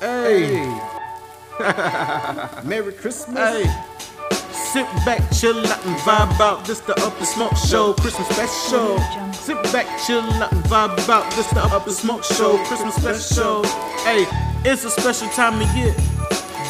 Hey. Merry Christmas. Hey. Sit back, chill out, and vibe out. This the Up and Smoke Show, Christmas special. Sit back, chill out, and vibe out. This the Up and Smoke Show, Christmas special. Hey, it's a special time of year.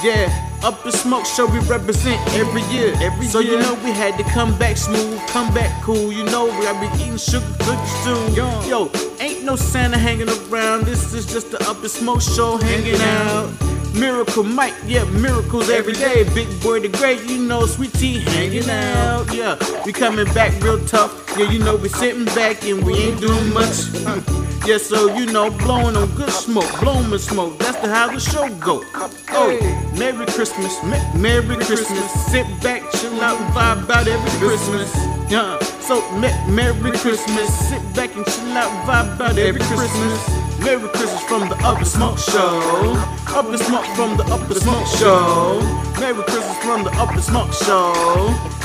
Yeah. Up the smoke show we represent every year. Every so year. you know we had to come back smooth, come back cool. You know we gotta be eating sugar cookies soon. Yo, ain't no Santa hanging around. This is just the Up the Smoke show hanging out. Miracle Myke, yeah, miracles every day. Big boy the great, you know, sweet tea hanging out. Yeah, we coming back real tough. Yeah, you know, we sitting back and we ain't doing much. Yeah, so you know, blowing on good smoke, blowing smoke. That's the how the show go. Oh, Merry Christmas, Merry Christmas. Sit back, chill out, and vibe out every Christmas. Yeah, so Merry Christmas. Sit back and chill out, and vibe out every Christmas. Merry Christmas from the Up and Smoke Show. Up and Smoke from the Up and Smoke Show. Merry Christmas from the Up and Smoke Show.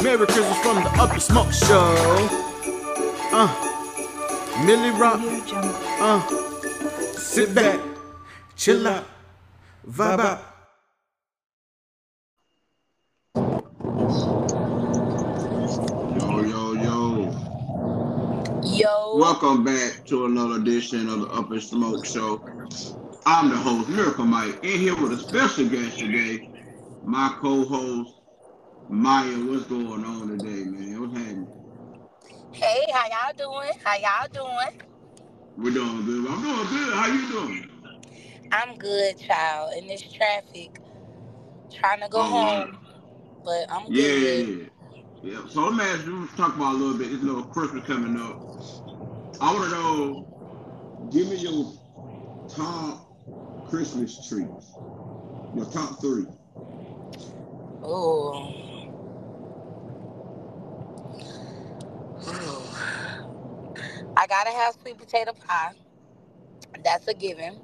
Merry Christmas from the Up and Smoke Show. Uh. Millie Rock. Uh, sit back, chill out, vibe out. Welcome back to another edition of the Up and Smoke Show. I'm the host, Miracle Myke, in here with a special guest today, my co-host, Maiah. What's going on today, man? What's happening? Hey, how y'all doing? How y'all doing? We're doing good. I'm doing good. How you doing? I'm good, child. In this traffic, trying to go oh, home, but I'm yeah, good. Yeah, yeah. So let me ask you, talk about a little bit. This little Christmas coming up. I want to know, give me your top Christmas trees. Your top three. Oh. I gotta have sweet potato pie. That's a given.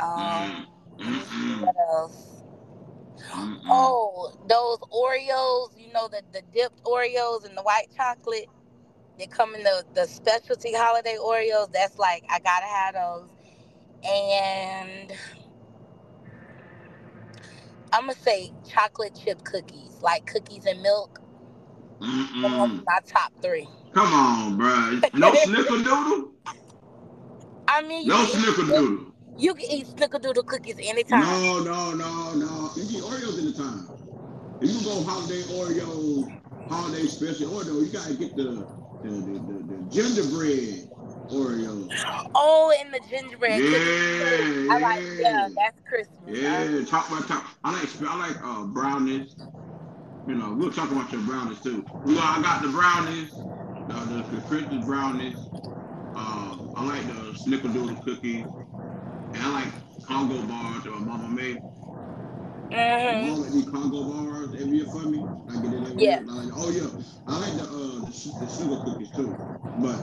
Um, mm-hmm. mm-hmm. what else? Mm-hmm. Oh, those Oreos, you know, the, the dipped Oreos and the white chocolate. They come in the, the specialty holiday Oreos. That's like, I gotta have those. And I'm gonna say chocolate chip cookies, like cookies and milk. Mm-mm. My top three. Come on, bro. No snickerdoodle? I mean, no snickerdoodle. You can eat snickerdoodle cookies anytime. No, no, no, no. You eat Oreos anytime. If you go holiday Oreo, holiday special Oreo, you gotta get the the, the, the, the gingerbread Oreo. Oh, and the gingerbread. Yeah, I like. Yeah, that's Christmas. Yeah, top by top. I like I like uh, brownies. You know, we'll talk about your brownies too. We got, I got the brownies, uh, the, the Christmas brownies. Uh, I like the snickerdoodle cookies, and I like Congo bars that my mama made. Mm-hmm. Mama these Congo bars every year for me. I get it every yeah. year. Like, oh yeah, I like the, uh, the, the sugar cookies too. But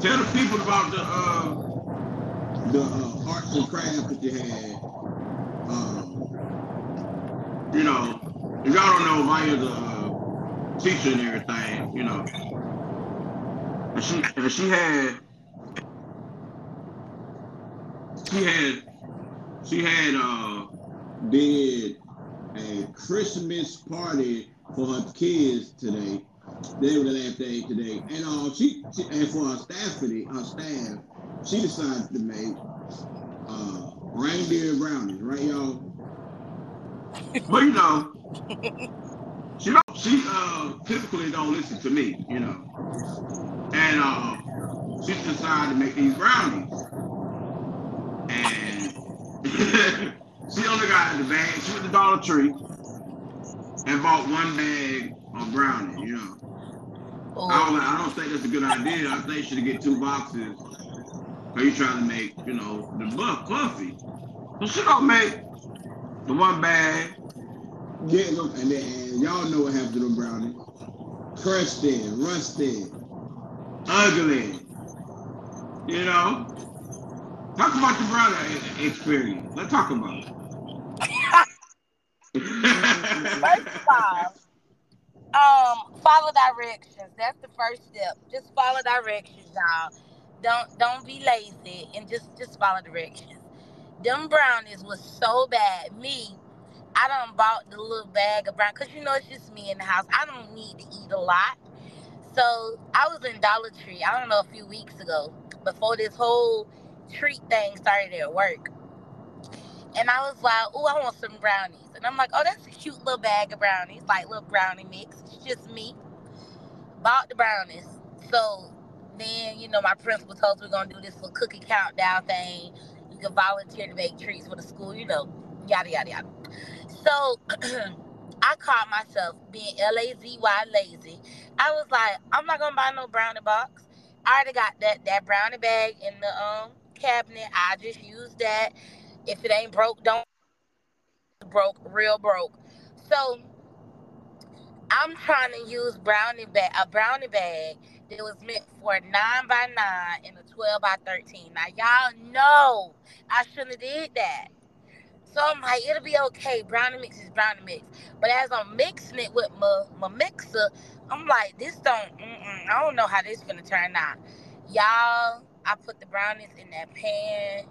tell the people about the uh, the uh, arts and crafts that you had. Um, you know, if y'all don't know, Maiah's a uh, teacher and everything, you know. And she and she had she had she had uh did a Christmas party for her kids today. They were the last day today. And uh she, she and for her staff today, her staff, she decided to make uh reindeer brownies, right y'all? but you know, she don't, she uh typically don't listen to me, you know. And uh she decided to make these brownies. And she only got the bag, she went to Dollar Tree and bought one bag of brownie. you know. Oh. I, was like, I don't think that's a good idea. I think you should get two boxes. Are you trying to make, you know, the buff puffy? So she gonna make the one bag, them, and then y'all know what happened to them brownies. Crusty, rusty, ugly. You know? Talk about the brownie experience. Let's talk about it. First of all, um, follow directions. That's the first step. Just follow directions, y'all. don't don't be lazy and just just follow directions. Them brownies was so bad. Me, I done bought the little bag of brownies because you know it's just me in the house. I don't need to eat a lot. So I was in Dollar Tree, I don't know, a few weeks ago, before this whole treat thing started at work. And I was like, oh, I want some brownies. And I'm like, oh, that's a cute little bag of brownies, like little brownie mix. It's just me. Bought the brownies. So then, you know, my principal told us we're going to do this little cookie countdown thing. You can volunteer to make treats for the school, you know, yada, yada, yada. So I caught myself being L A Z Y lazy. I was like, I'm not gonna buy no brownie box. I already got that that brownie bag in the um cabinet. I just use that. If it ain't broke, don't broke, real broke. So I'm trying to use brownie bag a brownie bag that was meant for nine by nine and a twelve by thirteen. Now y'all know I shouldn't have did that. So I'm like, it'll be okay. Brownie mix is brownie mix. But as I'm mixing it with my, my mixer, I'm like, this don't, I don't know how this gonna turn out. Y'all, I put the brownies in that pan.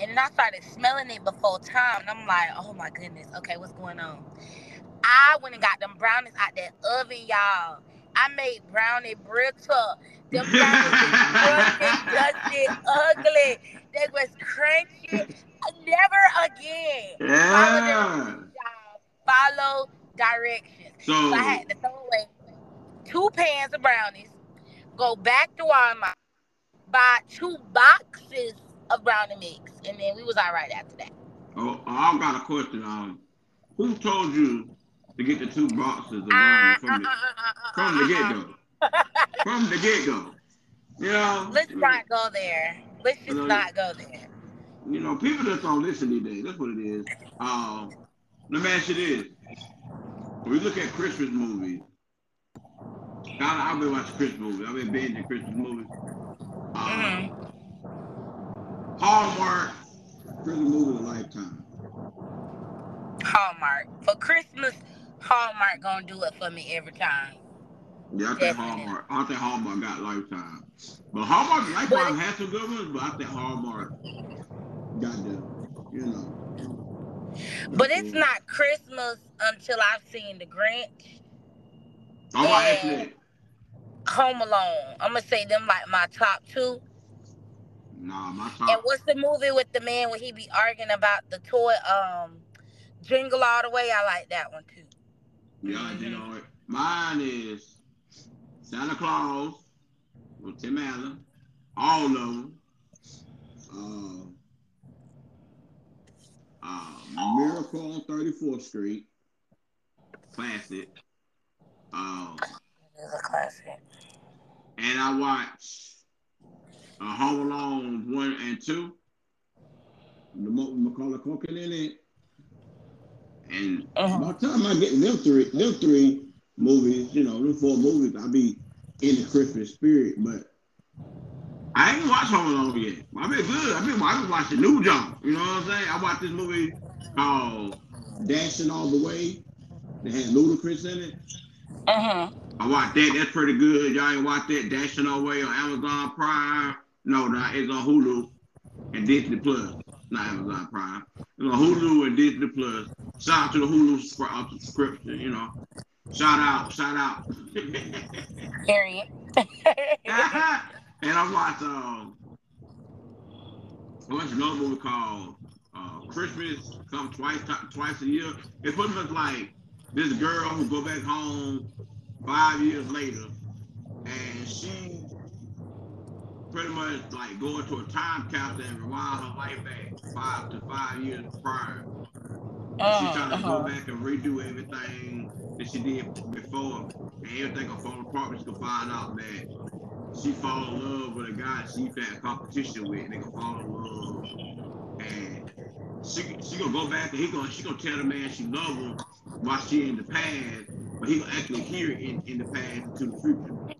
And then I started smelling it before time. And I'm like, oh my goodness. Okay, what's going on? I went and got them brownies out that oven, y'all. I made brownie brittle. Them brownies dusty, ugly. They was crunchy. Never again. Yeah. Follow, directions. So, so I had to throw away two pans of brownies, go back to Walmart, buy two boxes of brownie mix, and then we was all right after that. Oh, I got a question. Um, who told you to get the two boxes of brownies from the, from the get go? from the get go. You know. Let's not go there. Let's just not go there you know, people just don't listen these days. That's what it is. Um, let me ask you this. When we look at Christmas movies, I, I've been watching Christmas movies. I've been binging Christmas movies. Um, mm-hmm. Hallmark, Christmas movie of lifetime. Hallmark. For Christmas, Hallmark gonna do it for me every time. Yeah, I think Definitely. Hallmark. I think Hallmark got lifetime. But Hallmark lifetime has some good ones, but I think Hallmark goddamn, you know. But it's not Christmas until I've seen The Grinch. Oh, and Home Alone. I'm gonna say them like my top two. Nah, my top. And what's the movie with the man when he be arguing about the toy? Um, Jingle All the Way. I like that one too. Yeah, mm-hmm. you know it. Mine is Santa Claus with Tim Allen. All of them. Uh, uh, Miracle on 34th Street. Classic. Um, it is a classic. And I watched uh, Home Alone 1 and 2. The Macaulay Culkin in it. And uh-huh. by the time I get them three, them three movies, you know, them four movies, I'll be in the Christmas spirit. But I ain't watched Home Alone yet. I've been good. I've been, I've been watching new jump. You know what I'm saying? I watched this movie called Dashing All the Way. That had Ludacris in it. Uh-huh. I watched that. That's pretty good. Y'all ain't watched that Dashing All the Way on Amazon Prime. No, no, it's on Hulu and Disney Plus. Not Amazon Prime. It's on Hulu and Disney Plus. Shout out to the Hulu subscription, you know. Shout out, shout out. Period. And I watched um I watched another movie called uh, Christmas come twice twice a year. It's pretty much like this girl who go back home five years later and she pretty much like going to a time capsule and rewind her life back five to five years prior. Uh, She's trying to uh-huh. go back and redo everything that she did before, and everything will fall apart. But she can find out that she fall in love with a guy she had competition with, and they gonna fall in love. And she she gonna go back and he gonna she gonna tell the man she love him while she in the past, but he gonna actually hear it in, in the past to the future.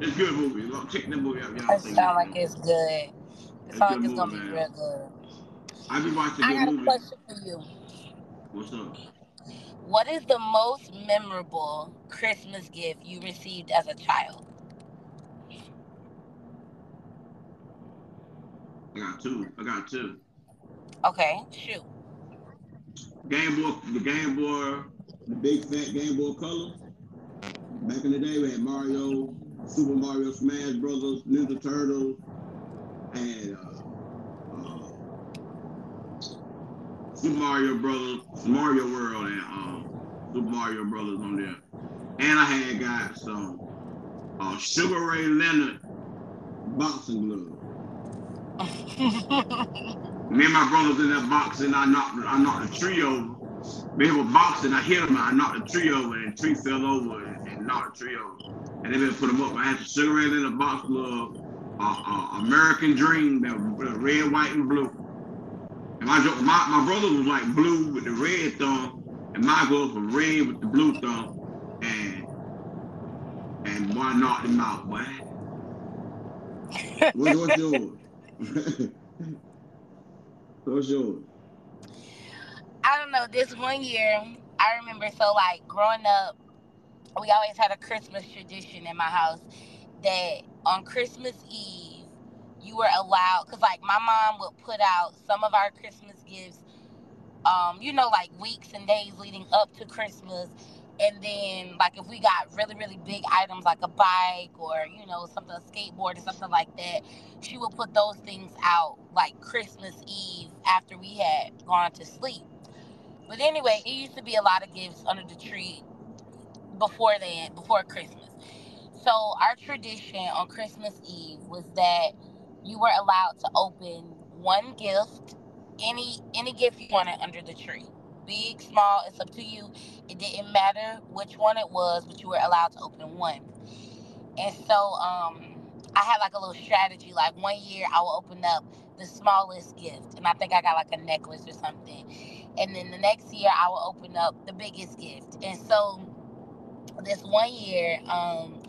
It's a good movie. Check that movie out, y'all. It sound like it's good. It sounds like it's gonna man. be real good. I been watching I got movie. a question for you. What's up? What is the most memorable Christmas gift you received as a child? I got two. I got two. Okay, shoot. Game Boy, the Game Boy, the big fat Game Boy Color. Back in the day, we had Mario, Super Mario Smash Brothers, Ninja Turtles, and uh, uh, Super Mario Brothers, Mario World, and um, Super Mario Brothers on there. And I had got some uh, Sugar Ray Leonard boxing gloves. Me and my brothers in that boxing, I knocked, I knocked the tree over. They were boxing, I hit him, I knocked the tree over, and the tree fell over and, and knocked the tree over. And they been put them up. I had the Sugar Ray Leonard box glove, uh, uh, American Dream, that was red, white, and blue. And my, my my brother was like blue with the red thumb, and my glove was red with the blue thumb. And and boy knocked him out, boy. What, what's yours? what's yours? I don't know. This one year, I remember so like growing up, we always had a Christmas tradition in my house that on Christmas Eve, you were allowed because like my mom would put out some of our Christmas gifts, um, you know, like weeks and days leading up to Christmas. And then, like, if we got really, really big items like a bike or, you know, something, a skateboard or something like that, she would put those things out like Christmas Eve after we had gone to sleep. But anyway, it used to be a lot of gifts under the tree before then, before Christmas. So our tradition on Christmas Eve was that you were allowed to open one gift, any any gift you wanted under the tree. Big, small, it's up to you. It didn't matter which one it was, but you were allowed to open one. And so um I had like a little strategy. Like one year I will open up the smallest gift. And I think I got like a necklace or something. And then the next year I will open up the biggest gift. And so this one year, um,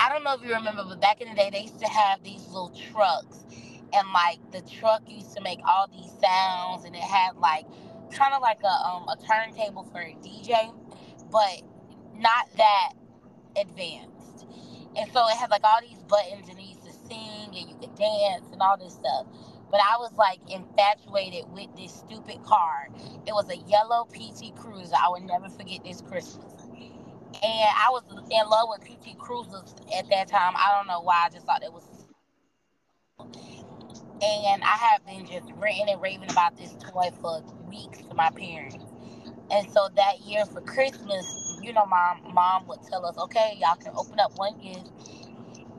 I don't know if you remember, but back in the day, they used to have these little trucks, and like the truck used to make all these sounds, and it had like kind of like a um a turntable for a DJ, but not that advanced. And so it had like all these buttons, and it used to sing, and you could dance, and all this stuff. But I was like infatuated with this stupid car. It was a yellow PT Cruiser. I would never forget this Christmas and I was in love with PT Cruisers at that time. I don't know why. I just thought it was. And I have been just ranting and raving about this toy for weeks to my parents. And so that year for Christmas, you know, my mom would tell us, okay, y'all can open up one gift.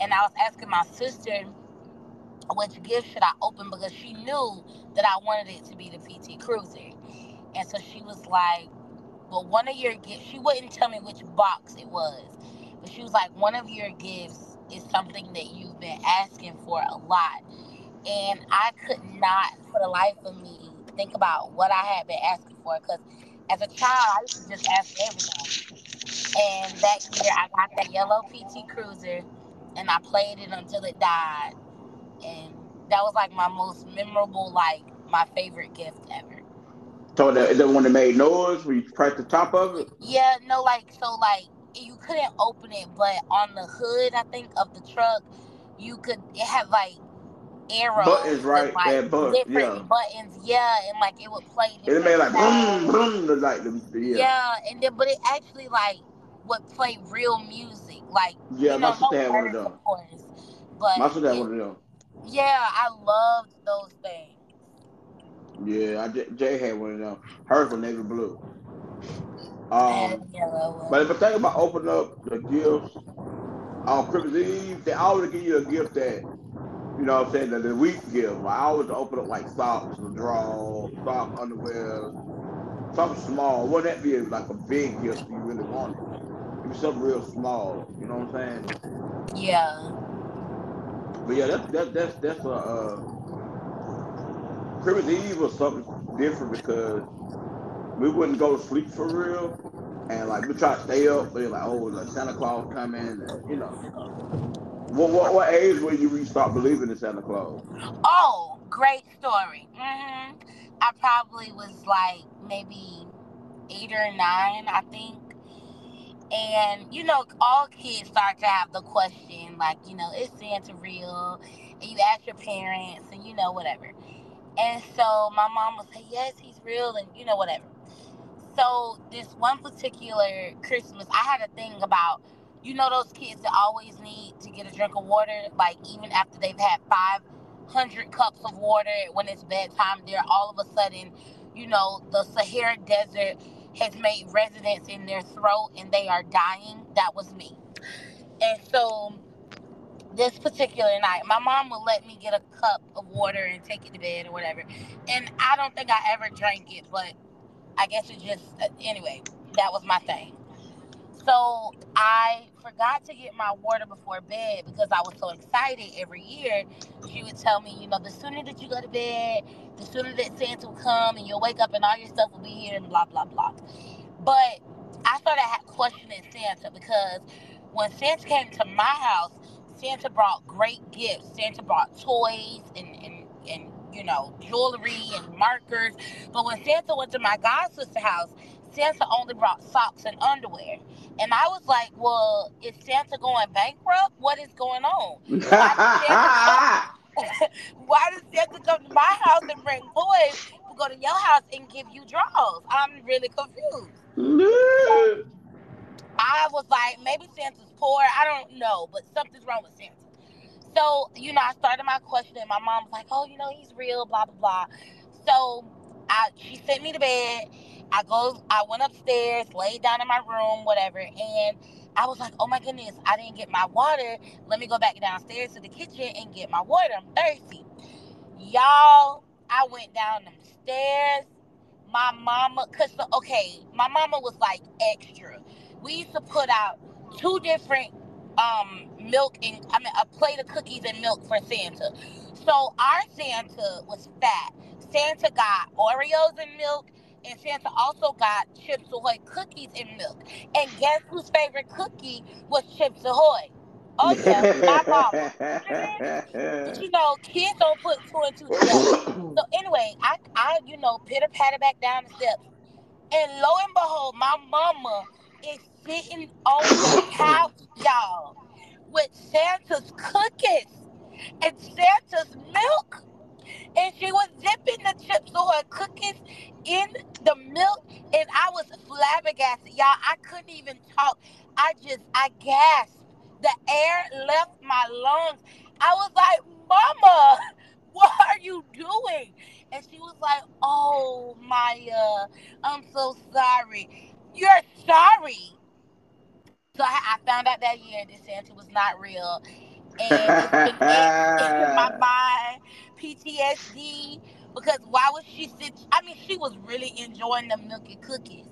And I was asking my sister, which gift should I open? Because she knew that I wanted it to be the PT Cruiser. And so she was like, well, one of your gifts, she wouldn't tell me which box it was, but she was like, one of your gifts is something that you've been asking for a lot. And I could not, for the life of me, think about what I had been asking for because as a child, I used to just ask everything. And that year, I got that yellow PT Cruiser and I played it until it died. And that was like my most memorable, like my favorite gift ever. So the the one that made noise when you press the top of it. Yeah, no, like so, like you couldn't open it, but on the hood, I think of the truck, you could. It had like arrows, buttons, right? like, yeah, but, different yeah. buttons, yeah, and like it would play. It made like boom, boom, like yeah. Yeah, and then but it actually like would play real music, like Yeah, you my know, sister no had one of them. of course, but My sister had one of them. yeah, I loved those things. Yeah, I, Jay had one of them. Hers was navy blue. Um, but if I think about opening up the gifts on Christmas Eve, they always give you a gift that, you know what I'm saying, the, the week gift. I always open up like socks, a draw, sock, underwear, something small. Wouldn't that be like a big gift if you really wanted? It'd be something real small, you know what I'm saying? yeah, But yeah, that's that's that's that's a uh, Christmas Eve was something different because we wouldn't go to sleep for real, and like we try to stay up. But like, oh, like Santa Claus coming, and you know. What, what what age when you start believing in Santa Claus? Oh, great story. hmm I probably was like maybe eight or nine, I think. And you know, all kids start to have the question, like, you know, is Santa real? and you ask your parents, and you know whatever. And so my mom would say, yes, he's real, and you know whatever. So this one particular Christmas, I had a thing about, you know, those kids that always need to get a drink of water, like even after they've had 500 cups of water, when it's bedtime, they're all of a sudden, you know, the Sahara Desert has made residence in their throat and they are dying. That was me. And so this particular night, my mom would let me get a cup of water and take it to bed or whatever. And I don't think I ever drank it, but I guess it just, uh, anyway, that was my thing. So I forgot to get my water before bed because I was so excited every year. She would tell me, you know, the sooner that you go to bed, the sooner that Santa will come and you'll wake up and all your stuff will be here and blah, blah, blah. But I started questioning Santa because when Santa came to my house, Santa brought great gifts. Santa brought toys and, and, and you know, jewelry and markers. But when Santa went to my god sister's house, Santa only brought socks and underwear. And I was like, well, is Santa going bankrupt? What is going on? Why does Santa come, Why does Santa come to my house and bring toys, but go to your house and give you draws? I'm really confused. I was like, maybe Santa's poor. I don't know, but something's wrong with Santa. So, you know, I started my question. and My mom was like, oh, you know, he's real, blah, blah, blah. So I she sent me to bed. I go, I went upstairs, laid down in my room, whatever, and I was like, oh my goodness, I didn't get my water. Let me go back downstairs to the kitchen and get my water. I'm thirsty. Y'all, I went down them stairs. My mama, cause okay, my mama was like extra we used to put out two different um milk and I mean a plate of cookies and milk for Santa. So our Santa was fat. Santa got Oreos and milk, and Santa also got Chips Ahoy cookies and milk. And guess whose favorite cookie was Chips Ahoy? Oh yeah, my mama. but you know, kids don't put two and two together. So anyway, I I you know pitter patter back down the steps, and lo and behold, my mama is sitting on the y'all, with Santa's cookies and Santa's milk. And she was dipping the chips or her cookies in the milk. And I was flabbergasted. Y'all, I couldn't even talk. I just, I gasped. The air left my lungs. I was like, Mama, what are you doing? And she was like, Oh, Maiah, I'm so sorry. You're sorry. So I, I found out that year that Santa was not real. And it's been in my mind, PTSD, because why was she sit? I mean, she was really enjoying the milk and cookies.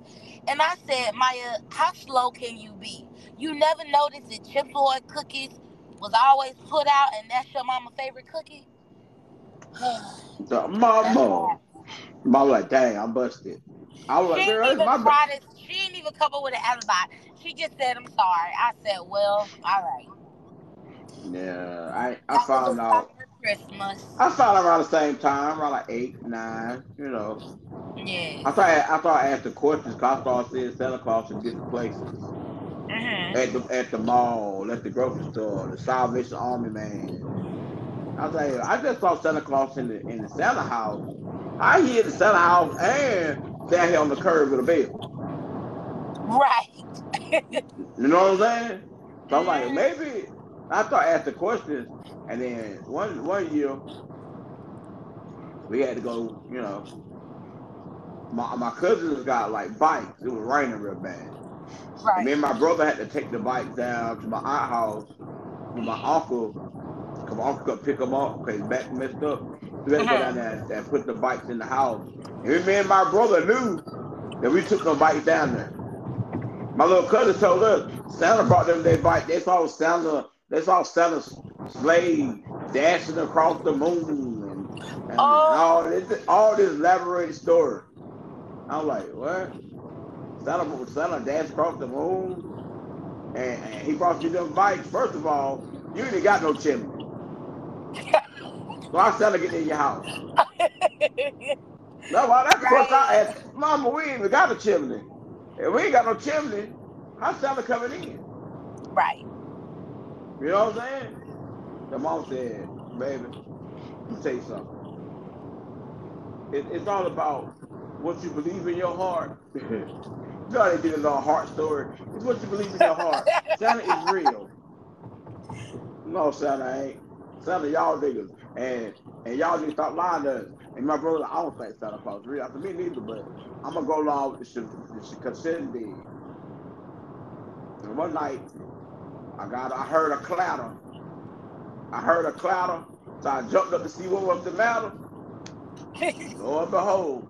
And I said, Maiah, how slow can you be? You never noticed that Chips Ahoy cookies was always put out, and that's your mama's favorite cookie? the mama. Mama like, dang, I'm busted. I was she even try to, she didn't even come up with an alibi. She just said, I'm sorry. I said, well, all right. Yeah, I, I found out. Christmas. I found out around the same time, around like eight, nine, you know. Yeah. I thought I, I thought I asked the questions because I started seeing Santa Claus in different places. Mm-hmm. At the at the mall, at the grocery store, the Salvation Army man. I was like, I just saw Santa Claus in the in the Santa house. I hear the Santa house and down here on the curb of the bell. Right. you know what I'm saying? So I'm like, mm-hmm. maybe I thought I asked the question, and then one one year we had to go, you know. My my cousins got like bikes. It was raining real bad. Right. And me and my brother had to take the bike down to my aunt house with my mm-hmm. uncle. Cause my uncle could pick them up because his back messed up. So we had to go uh-huh. down there and put the bikes in the house. And me and my brother knew that we took the bike down there. My little cousin told us Santa brought them their bike. They saw Santa. They saw Santa's sleigh dashing across the moon and, and Oh. all this all this elaborated story. I'm like, what? Santa Santa dashed across the moon, and, and he brought you them bikes. First of all, you ain't got no chimney. Why Santa get in your house? No, well, that's question I asked. Mama, we ain't even got a chimney. If we ain't got no chimney, how Santa coming in? right. You know what I'm saying? The mom said, baby, let me tell you something. It, it's all about what you believe in your heart. you know they did a little heart story. It's what you believe in your heart. Santa is real. No, Santa ain't. Santa, y'all niggas. And and y'all need to stop lying to us. And my brother, I don't think Santa Claus real. I said, me neither, but I'm gonna go along with the, the consent did. And one night, I got, I heard a clatter. I heard a clatter, so I jumped up to see what was the matter. Lo and behold,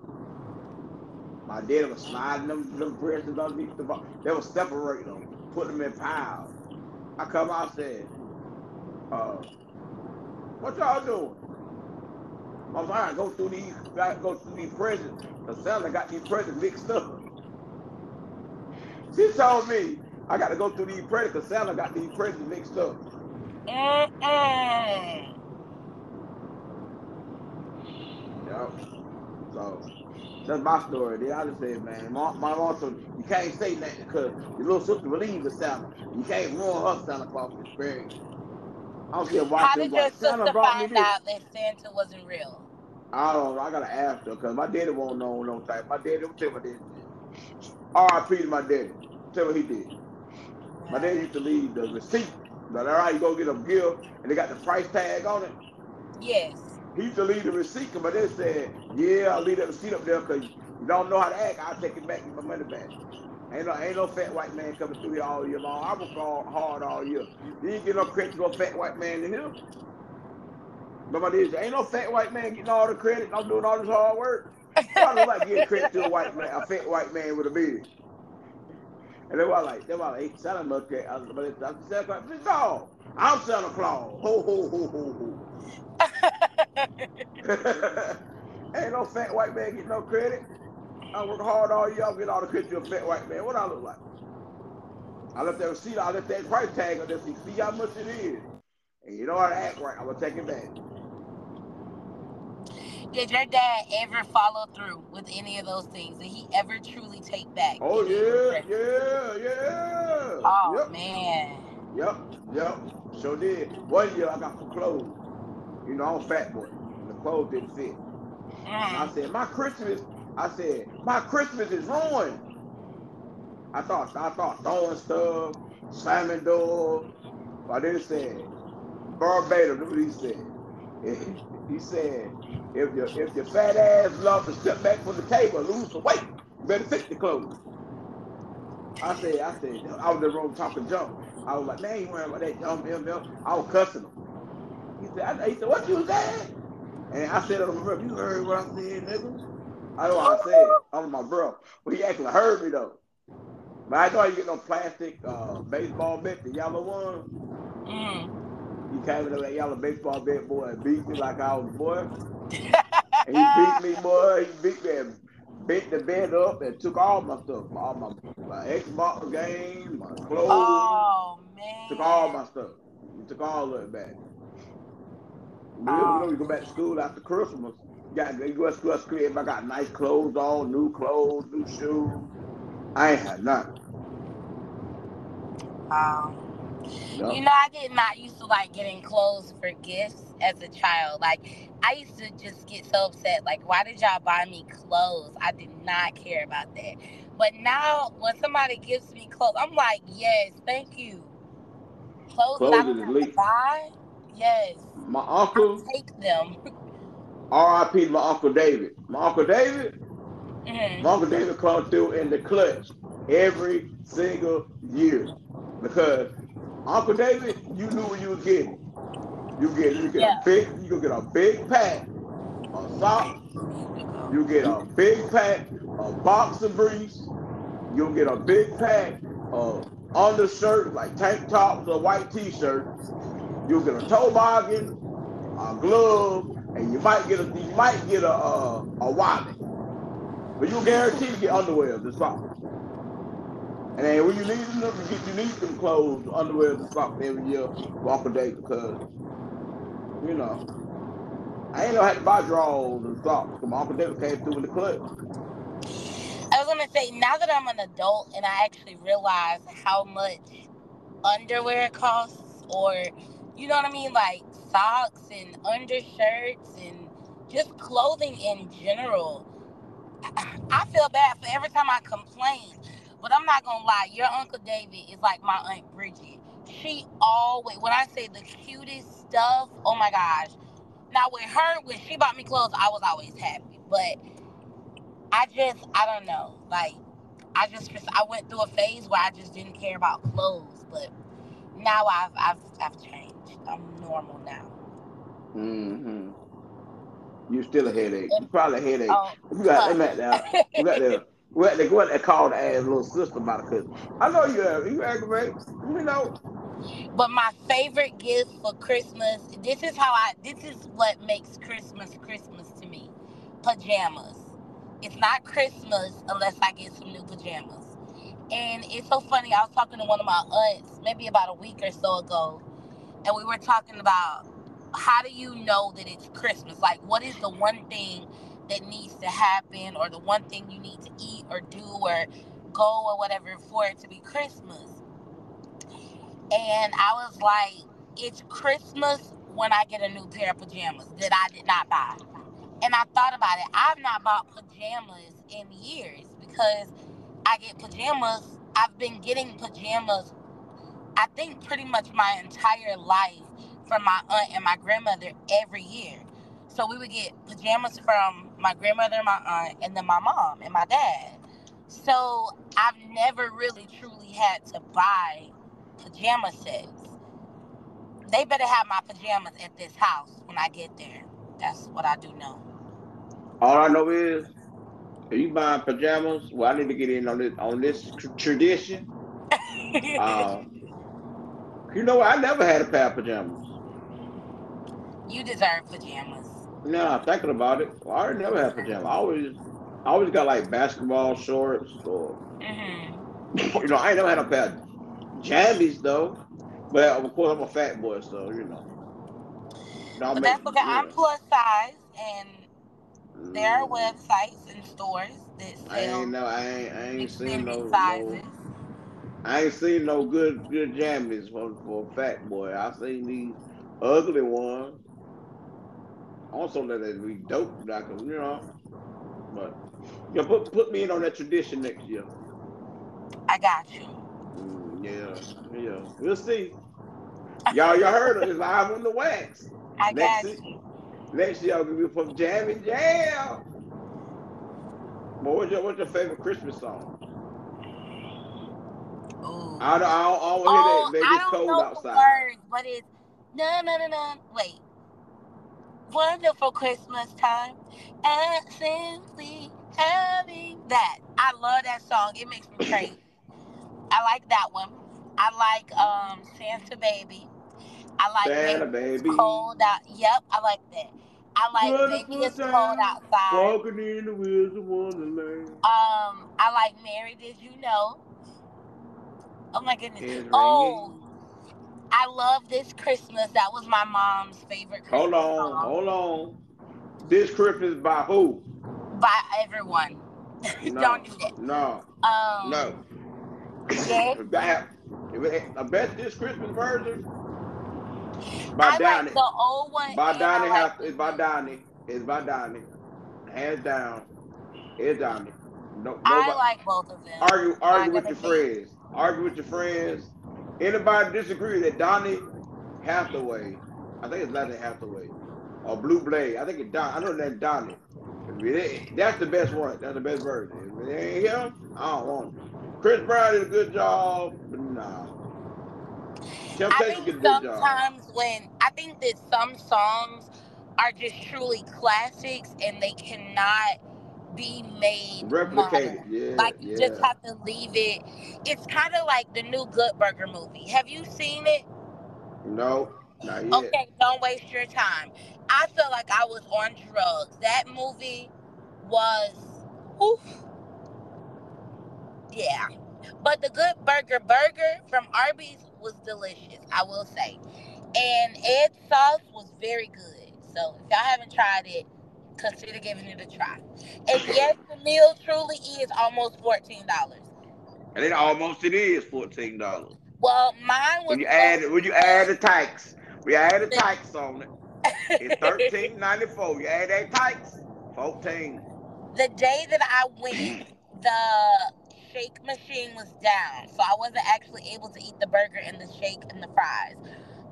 my dad was sliding them, them branches underneath the box. They were separating them, putting them in piles. I come out and said, uh, what y'all doing? I'm like, I go through these, go through these presents. Cause Santa got these presents mixed up. She told me I got to go through these presents because Santa got these presents mixed up. Mm-mm. Yep. So that's my story. Then I just said, man, my, my me, you can't say that because your little sister believes in Santa. You can't ruin her Santa Claus experience. I don't care why. How did your like, sister find out that Santa wasn't real? I don't know. I gotta ask her because my daddy won't know no type. My daddy, don't tell my daddy. R.I.P. to my daddy. Tell what he did. My daddy used to leave the receipt. But all right, you go get a gift and they got the price tag on it. Yes. He used to leave the receipt, but they said, "Yeah, I'll leave that receipt up there because you don't know how to act. I'll take it back, get my money back." Ain't no, ain't no fat white man coming through here all year long. I work all hard all year. You ain't get no credit to no fat white man in here. My daddy ain't no fat white man getting all the credit. I'm doing all this hard work. Why do I give credit to a white man, a fat white man with a beard? And they were like, they were like, Santa get, I was like, Santa Claus, no, I'm Santa Claus. Ho, ho, ho, ho, ho. Ain't no fat white man getting no credit. I work hard all year, I'll get all the credit a fat white man. What I look like? I left that receipt, I left that price tag on there, see see how much it is. And you know how to act right, I'm gonna take it back. Did your dad ever follow through with any of those things? Did he ever truly take back? Oh any of your yeah, yeah, yeah. Oh yep, man. yep, yep. Sure did. One year I got some clothes. You know, I'm a fat boy. The clothes didn't fit. And I Mm. said, my Christmas, I said, my Christmas is ruined. I thought, I thought throwing stuff, slamming doors. But then it said, verbatim, look what he said. He said, if your if your fat ass love to step back from the table, lose some weight, you better fix the clothes. I said, I said, I was in the room talking junk. I was like, man, you wearing about that dumb, dumb, dumb. I was cussing him. He said, I, he said, what you saying? And I said, on my you heard what I said, nigga? I know what I said. I'm my bro. But he actually heard me though. But I know you get no plastic uh, baseball bat, the yellow one. Mm. He came in that yellow baseball bat, boy, and beat me like I was a boy. And he beat me, boy. He beat me and beat the bed up and took all my stuff, all my, my Xbox game, my clothes. Oh man. Took all my stuff. He took all of it back. But you know, you go back to school after Christmas. Got go to school, school, got nice clothes on, new clothes, new shoes. I ain't had nothing. Um, No. You know, I did not used to like getting clothes for gifts as a child. Like, I used to just get so upset. Like, why did y'all buy me clothes? I did not care about that. But now, when somebody gives me clothes, I'm like, yes, thank you. Clothes, that I Clothes don't have to buy. Yes, My uncle, take them. R.I.P. my Uncle David. My Uncle David, Mhm. my Uncle David come through in the clutch every single year. Because Uncle David, you knew what you were getting. You get you get Yeah. a big you get a big pack of socks, you get a big pack of boxer briefs, you'll get a big pack of undershirts like tank tops or white t-shirts, you'll get a toboggan, a glove, and you might get a you might get a a, a wallet. But you guarantee to get underwear and socks. And then when you need them, you get you need them clothes, underwear and socks every year, walk a day because you know. I ain't know how to buy drawers and socks. 'cause My Uncle David came through in the club. I was gonna say now that I'm an adult and I actually realize how much underwear costs or you know what I mean? Like socks and undershirts and just clothing in general. I feel bad for every time I complain, but I'm not gonna lie. Your Uncle David is like my Aunt Bridget. She always, when I say the cutest stuff, oh my gosh. Now with her, when she bought me clothes, I was always happy. But I just, I don't know. Like, I just, I went through a phase where I just didn't care about clothes. But now I've, I've, I've changed. I'm normal now. Mm-hmm. You still a headache. You probably a headache. Oh, you got them at now. You got the we had to go and call the ass little sister about it because I know you have you aggravate. You know. But my favorite gift for Christmas, this is how I this is what makes Christmas Christmas to me. Pajamas. It's not Christmas unless I get some new pajamas. And it's so funny, I was talking to one of my aunts maybe about a week or so ago, and we were talking about how do you know that it's Christmas? Like, what is the one thing that needs to happen, or the one thing you need to eat or do or go or whatever for it to be Christmas? And I was like, it's Christmas when I get a new pair of pajamas that I did not buy. And I thought about it. I've not bought pajamas in years because I get pajamas. I've been getting pajamas, I think, pretty much my entire life from my aunt and my grandmother every year. So we would get pajamas from my grandmother and my aunt, and then my mom and my dad. So I've never really truly had to buy pajama sets. They better have my pajamas at this house when I get there. That's what I do know. All I know is, if you buying pajamas, well, I need to get in on this on this tr- tradition. um, you know, I never had a pair of pajamas. You deserve pajamas. No, thinking about it, I never had pajamas. I always, I always got like basketball shorts or, mm-hmm. you know, I ain't never had a pair of jammies though. But of course, I'm a fat boy, so you know. No, but that's okay. Yeah. I'm plus size, and there are mm. websites and stores that sell. I ain't no, I ain't, I ain't seen no, sizes. no. I ain't seen no good good jammies for for a fat boy. I seen these ugly ones also let it be dope, doctor, you know. But yeah, put put me in on that tradition next year. I got you. Mm, yeah, yeah. We'll see. Y'all, y'all heard it. live on the wax. I next got you. Next year, I'll give you from Jam and Jam. What what's your, what's your favorite Christmas song? Ooh. I don't, I don't, I don't oh, hear that. Maybe it's cold outside. Words, but it's no, no, no, no. Wait, wonderful Christmas time and simply having that. I love that song. It makes me crazy. I like that one. I like um Santa Baby. I like Santa Baby. Cold out. Yep, I like that. I like Baby It's Cold Outside. Walking in the wheels of Wonderland. Um, I like Mary Did You Know? Oh my goodness. Oh, I love this Christmas. That was my mom's favorite Christmas Hold on, song. hold on. This Christmas by who? By everyone. No, Don't do that. No. Um, no. Yeah. that, I bet this Christmas version by I Donny. Like the old one. By Donny, like it's by Donny. It's by Donny. Hands down. It's Donny. No, I like both of them. Argue, argue with your friends. Argue with your friends Anybody disagree that Donny Hathaway, I think it's Donny Hathaway, or Blue Blade, I think it's Don. I know that Donny. That's the best one. That's the best version. If it ain't him, I don't want him. Chris Brown did a good job, but nah. I think sometimes when I think that some songs are just truly classics and they cannot be made replicated. Yeah, like you yeah. just have to leave it. It's kind of like the new Good Burger movie. Have you seen it? No, not yet. Okay, don't waste your time. I feel like I was on drugs. That movie was, oof. Yeah, but the Good Burger burger from Arby's was delicious. I will say, and Ed sauce was very good. So if y'all haven't tried it, consider giving it a try. And yes, the meal truly is almost fourteen dollars. And it almost it is fourteen dollars. Well, mine was. When you add when you add the tax, We added tax on it. It's thirteen ninety four. You add that tax, fourteen. The day that I went, the shake machine was down, so I wasn't actually able to eat the burger and the shake and the fries.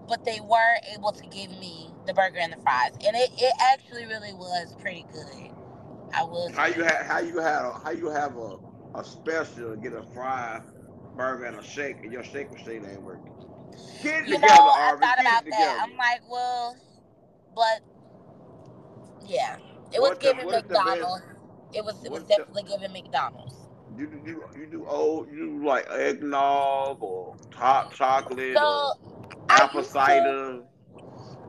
But they were able to give me the burger and the fries, and it, it actually really was pretty good. I will. How you have how you have a, how you have a, a special to get a fry burger and a shake and your shake machine ain't working. Get You know, together, I Arvin. thought about that. I'm like, well, but yeah, it was What giving the McDonald's. It was it was the- definitely giving McDonald's. You do you, you do old you do like eggnog or hot mm-hmm. chocolate So or apple cider.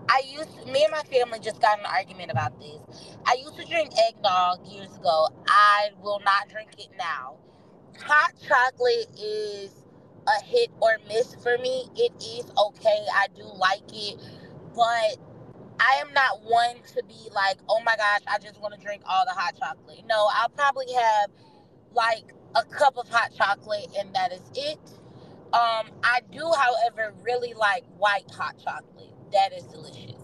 I used to, me and my family just got in an argument about this. I used to drink eggnog years ago. I will not drink it now. Hot chocolate is a hit or miss for me. It is okay. I do like it, but I am not one to be like, oh my gosh, I just want to drink all the hot chocolate. No, I'll probably have like a cup of hot chocolate and that is it. Um, I do, however, really like white hot chocolate. That is delicious.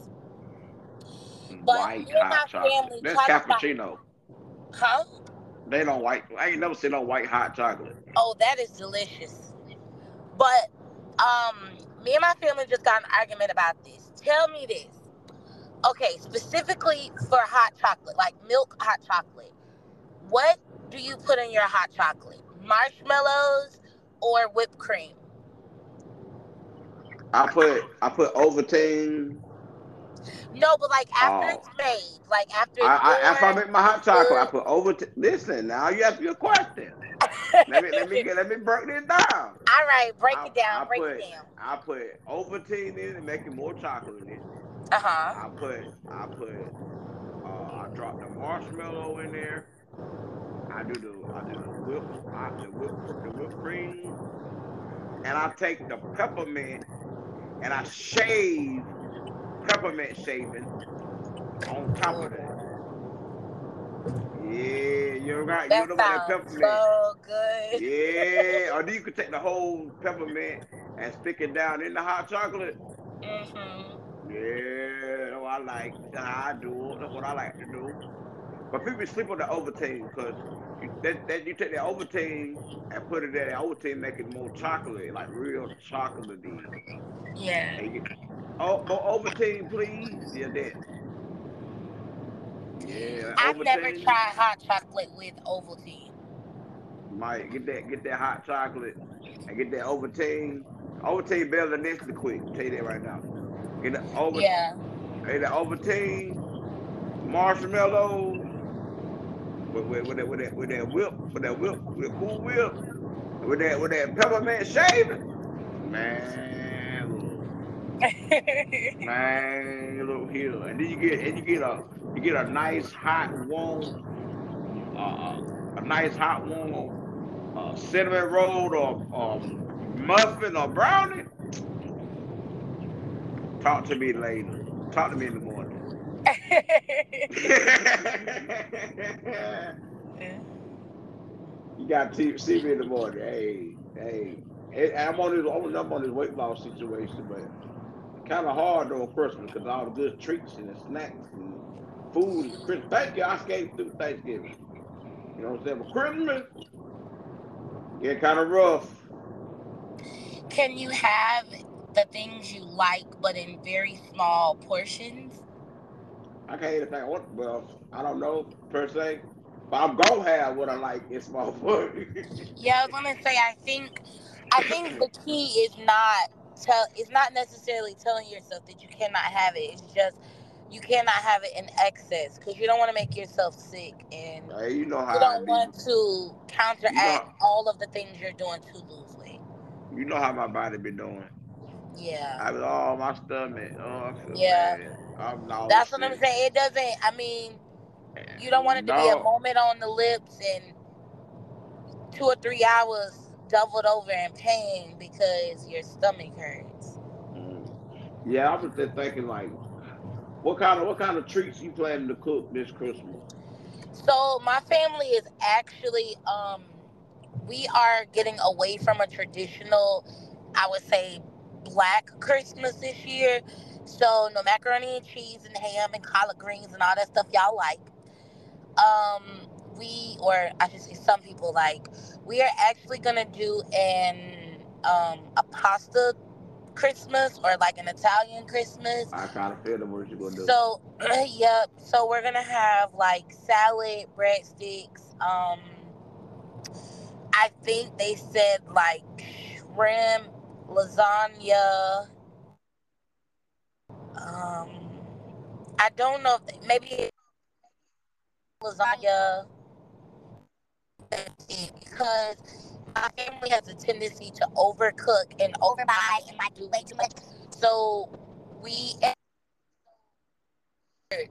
But White me and my hot chocolate. family That's talk about- cappuccino. Huh? They don't white. I ain't never seen no white hot chocolate. Oh, that is delicious. But um, me and my family just got an argument about this. Tell me this. Okay, specifically for hot chocolate, like milk hot chocolate. What do you put in your hot chocolate? Marshmallows or whipped cream? I put I put Ovaltine. No, but like after Oh. it's made, like after I, I after I make my hot chocolate, I put Ovaltine. Listen, now you ask me a question. Let me let me get, let me break this down. All right, break I- it down. I break put, it down. I put Ovaltine in and make it more chocolate in it. Uh huh. I put I put uh, I drop the marshmallow in there. I do the I do the whip I, the whip the whipped cream, and I take the peppermint and I shave peppermint shaving on top of that. Yeah, you got you That know about that peppermint. so good. Yeah, or you could take the whole peppermint and stick it down in the hot chocolate. hmm Yeah, what I like. I do it. That's what I like to do. But people sleep on the Ovaltine because that, that you take the Ovaltine and put it in the Ovaltine, make it more chocolate, like real chocolatey. Yeah. You oh, more Ovaltine, please. Yeah, that. Yeah, I've never tried hot chocolate with Ovaltine. Myke, get that, get that hot chocolate and get that Ovaltine. Ovaltine better than Nestle Quik. Tell you that right now. Get the Ovaltine. Yeah. Hey, the Ovaltine, marshmallow, with, with, with, that, with, that, with that whip, with that whip, with that cool whip, with that with that peppermint shaving. Man, man, look here, and then you get and you get a you get a nice hot warm, uh, a nice hot warm uh, cinnamon roll or um, muffin or brownie. Talk to me later. Talk to me in the morning. you got to see me in the morning. Hey, hey. I'm on this. I'm on this weight loss situation, but kind of hard on Christmas because all the good treats and the snacks and food. and Christmas. Thank you. I skated through Thanksgiving. You know what I'm saying? But Christmas, get kind of rough. Can you have the things you like, but in very small portions? I can't even think. What? Well, I don't know per se, but I'm gonna have what I like in small portions. Yeah, I was gonna say. I think, I think the key is not tell. It's not necessarily telling yourself that you cannot have it. It's just you cannot have it in excess because you don't want to make yourself sick and Hey, you know how you I don't want to counteract You know- all of the things you're doing to lose weight. You know how my body be doing. Yeah. I was all my stomach. Oh, Yeah. bad. I'm nauseous. That's what I'm saying. It doesn't. I mean, you don't want it to be a moment on the lips and two or three hours doubled over in pain because your stomach hurts. Mm. Yeah, I was just thinking like, what kind of what kind of treats you planning to cook this Christmas? So my family is actually um we are getting away from a traditional, I would say, black Christmas this year. So no macaroni and cheese and ham and collard greens and all that stuff y'all like. Um, we or I should say some people like. We are actually gonna do an um a pasta Christmas or like an Italian Christmas. I kind of feel the what you're gonna do. So, yep. So we're gonna have like salad, breadsticks. Um, I think they said like shrimp, lasagna. Um, I don't know if they, maybe lasagna. Because my family has a tendency to overcook and overbuy and like do way too much. So we are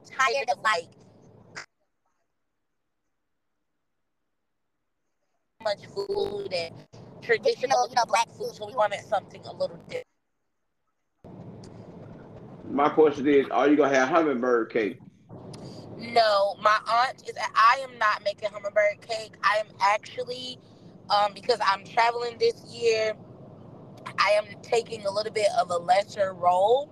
tired of like much food and traditional, you know, black food. So we wanted something a little different. My question is, are you gonna have hummingbird cake? No, my aunt is. I am not making hummingbird cake. I am actually, um, because I'm traveling this year. I am taking a little bit of a lesser role.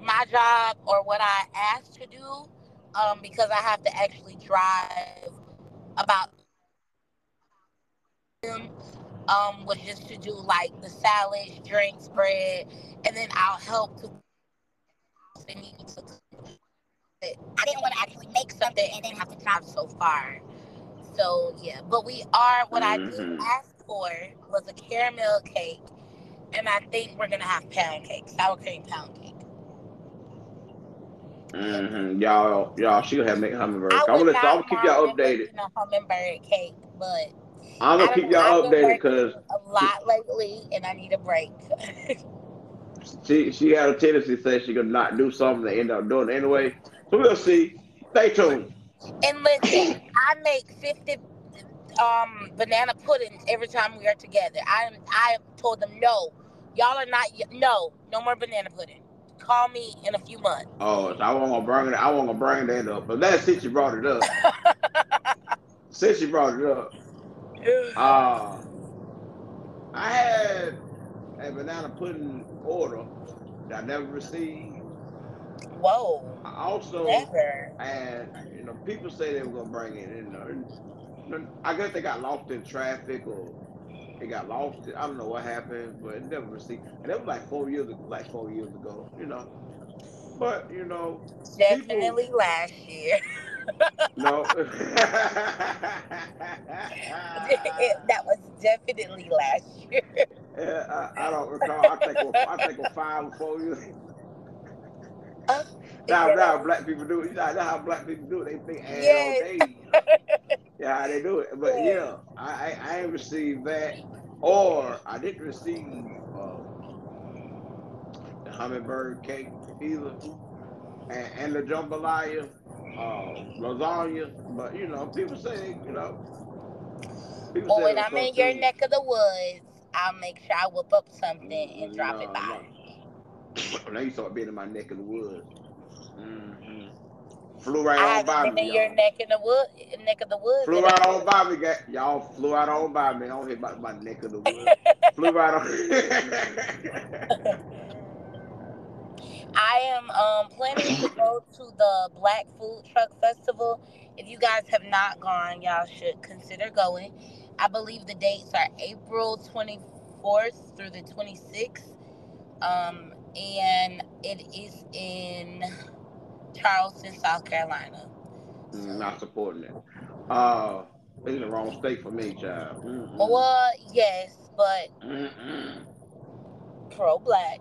My job, or what I asked to do, um, because I have to actually drive about um, was just to do like the salads, drinks, bread, and then I'll help to. I didn't want to actually make something and then have to drive so far. So yeah, but we are. What I did Mhm. ask for was a caramel cake, and I think we're gonna have pound cake, sour cream pound cake. Mm-hmm. Y'all, y'all, she'll have make hummingbird. I I'm gonna, I'm gonna keep y'all updated. a hummingbird cake, but I'm gonna keep y'all updated because a lot lately, and I need a break. she she had a tendency to say she could not do something and end up doing it anyway. So we'll see. Stay tuned. And listen, I make fifty um banana puddings every time we are together. I am I told them no, y'all are not no no more banana pudding. Call me in a few months. Oh, so I want to bring it. I want to bring that up. But that's since you brought it up. since you brought it up, uh, I had a banana pudding order that I never received. Whoa, I also never. and you know people say they were gonna bring it in. there. I guess they got lost in traffic or they got lost. I don't know what happened, but it never received. And that was like four years, ago, like four years ago, you know. But you know, Definitely last year. no. that was definitely last year. Yeah, I, I don't recall. I think I think we're five or four years. Uh, Now, yeah. now black people do it. You that's how black people do it. They think add Yes. on days. Yeah, how they do it. But Yeah. yeah, I, I I ain't received that, or I didn't receive uh, the hummingbird cake either, and, and the jambalaya, uh, lasagna. But you know, people say you know. People Well, when I'm in your neck of the woods, I'll make sure I whip up something and drop it by. no. Now you start being in my neck of the woods. hmm Flew right I on by me, your y'all. neck in the wood, neck of the woods. Flew right on by me. Y'all flew right on by me. I don't hit my, my neck of the woods. flew right on. I am um, planning to go to the Black Food Truck Festival. If you guys have not gone, y'all should consider going. I believe the dates are April 24th through the 26th. Um, and it is in Charleston, South Carolina. Mm, Not supporting it. Uh, it's in the wrong state for me, child. Mm-mm. Well, yes, but pro black.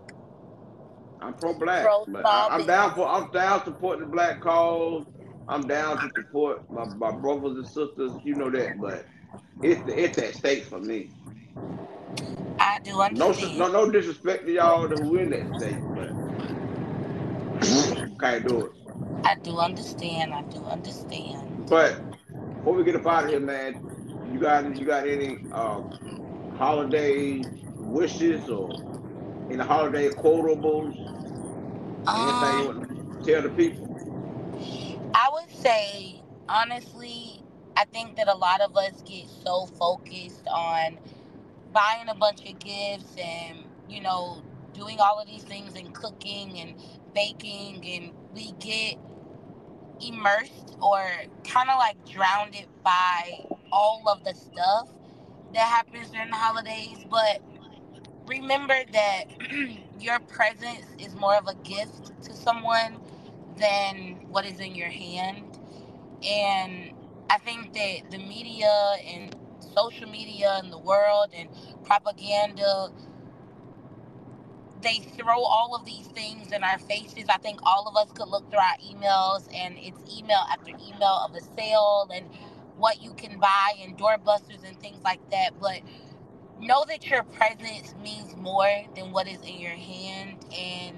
I'm pro black, Pro but I, I'm down for I'm down supporting the black cause. I'm down to support my, my brothers and sisters. You know that, but it's it's at stake for me. I do understand. no, no no disrespect to y'all who in that state, but can't do it. I do understand. I do understand. But before we get up out of here, man, you got you got any um, holiday wishes or any holiday quotables? Anything you Um, want to tell the people? I would say, honestly, I think that a lot of us get so focused on buying a bunch of gifts and, you know, doing all of these things and cooking and baking and we get immersed or kind of like drowned by all of the stuff that happens during the holidays. But remember that your presence is more of a gift to someone than what is in your hand. And I think that the media and social media and the world and propaganda they throw all of these things in our faces. I think all of us could look through our emails and it's email after email of a sale and what you can buy and doorbusters and things like that. But know that your presence means more than what is in your hand and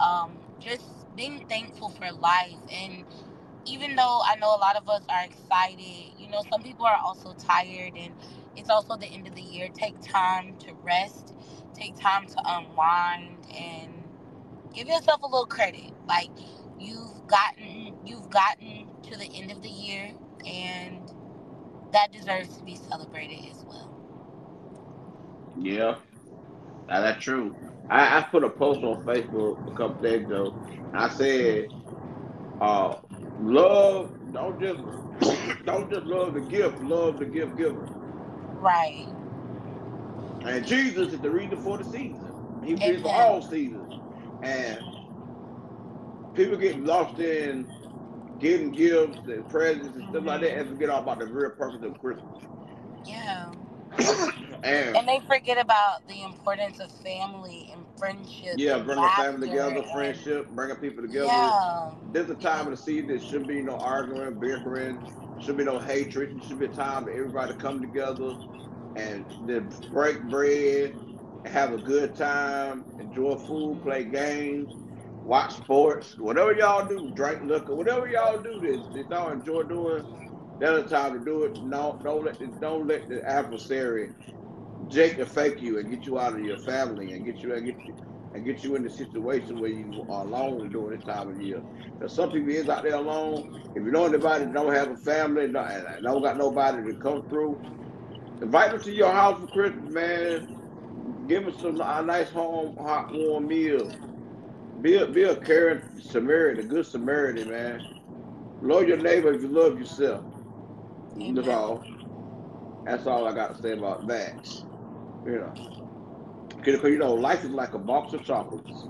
um, just being thankful for life. And even though I know a lot of us are excited, you know, some people are also tired and it's also the end of the year. Take time to rest, take time to unwind and give yourself a little credit. Like you've gotten you've gotten to the end of the year and that deserves to be celebrated as well. Yeah, that's true. I, I put a post on Facebook a couple days ago. I said, uh, love don't just don't just love the gift, love the gift giver. Right. And Jesus is the reason for the season. He did for all seasons. And people get lost in getting gifts and presents and stuff like that and forget all about the real purpose of Christmas. Yeah. and, and they forget about the importance of family and friendship. Yeah, bringing family together, friendship, bringing people together. Yeah. There's a time of the season there should be no arguing, bickering, should be no hatred. It should be a time for everybody to come together and then break bread, have a good time, enjoy food, play games, watch sports, whatever y'all do, drink liquor, whatever y'all do this, if y'all enjoy doing, that's the time to do it. No, don't let the, don't let the adversary Jake to fake you and get you out of your family and get you and get you and get you in the situation where you are alone during this time of year. Because some people is out there alone. If you know anybody that don't have a family and don't, don't got nobody to come through, invite them to your house for Christmas, man. Give them some a nice home, hot, warm meal. Be a, be a caring Samaritan, a good Samaritan, man. Love your neighbor if you love yourself. That's all. That's all I got to say about that. You know. Because you know, life is like a box of chocolates.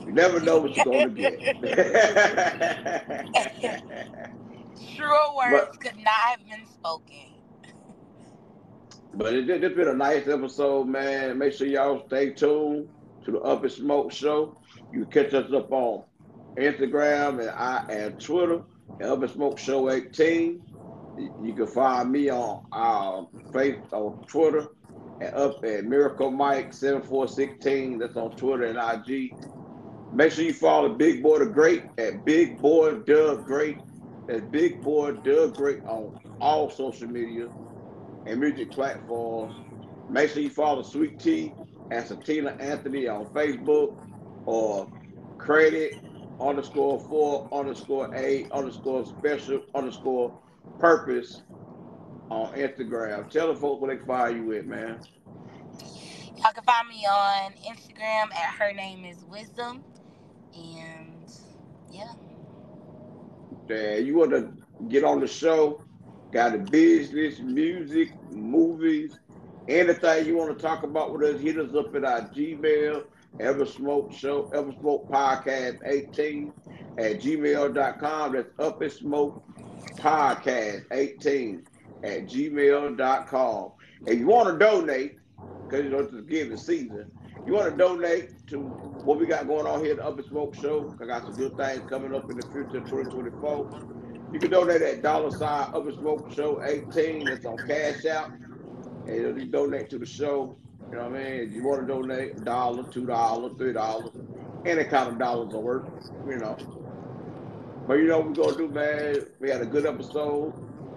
You never know what you're going to get. Truer words could not have been spoken. but it, it's been a nice episode, man. Make sure y'all stay tuned to the Up and Smoke Show. You can catch us up on Instagram and I and Twitter at Up and Smoke Show 18. You can find me on uh, Facebook on Twitter and up at Miracle Myke 7416. That's on Twitter and IG. Make sure you follow Big Boy the Great at Big Boy Doug Great. That's Big Boy Doug Great on all social media and music platforms. Make sure you follow Sweet Tea and Satina Anthony on Facebook or credit underscore four underscore a underscore special underscore purpose on Instagram. Tell the folks what they can find you with, man. Y'all can find me on Instagram at her name is wisdom. And yeah. Uh, you want to get on the show, got a business, music, movies, anything you want to talk about with us, hit us up at our Gmail, Ever Smoke Show, Ever Smoke Podcast 18 at gmail.com. That's Up and Smoke Podcast 18 at gmail.com. If you want to donate, because you know it's the giving season, you want to donate to what we got going on here at the Up and Smoke Show. I got some good things coming up in the future, 2024. You can donate at dollar sign Up and Smoke Show 18. That's on Cash App. And you donate to the show. You know what I mean? If you want to donate a dollar, two dollars, three dollars, any kind of dollars will work, you know. But you know what we're gonna do, man? We had a good episode.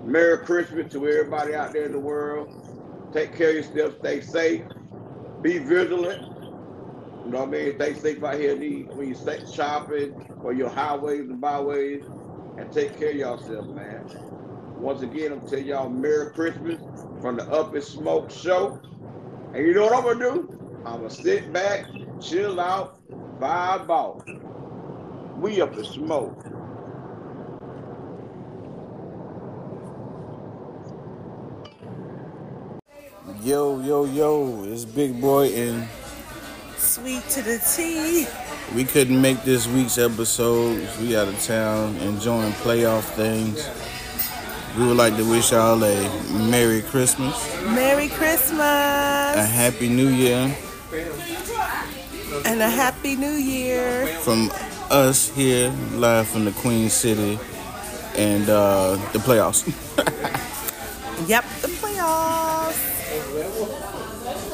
Merry Christmas to everybody out there in the world. Take care of yourself, stay safe, be vigilant. You know what I mean? Stay safe out here when you stay shopping or your highways and byways and take care of yourself, man. Once again, I'm telling y'all Merry Christmas from the Up and Smoke Show. And you know what I'm gonna do? I'm gonna sit back, chill out, vibe out. We up to smoke. Yo, yo, yo, it's Big Boy, and Sweet to the T. we couldn't make this week's episode. We out of town enjoying playoff things. We would like to wish y'all a Merry Christmas, Merry Christmas. a Happy New Year and a Happy New Year. from us here, live from the Queen City and uh, the playoffs. Yep, the playoffs. É,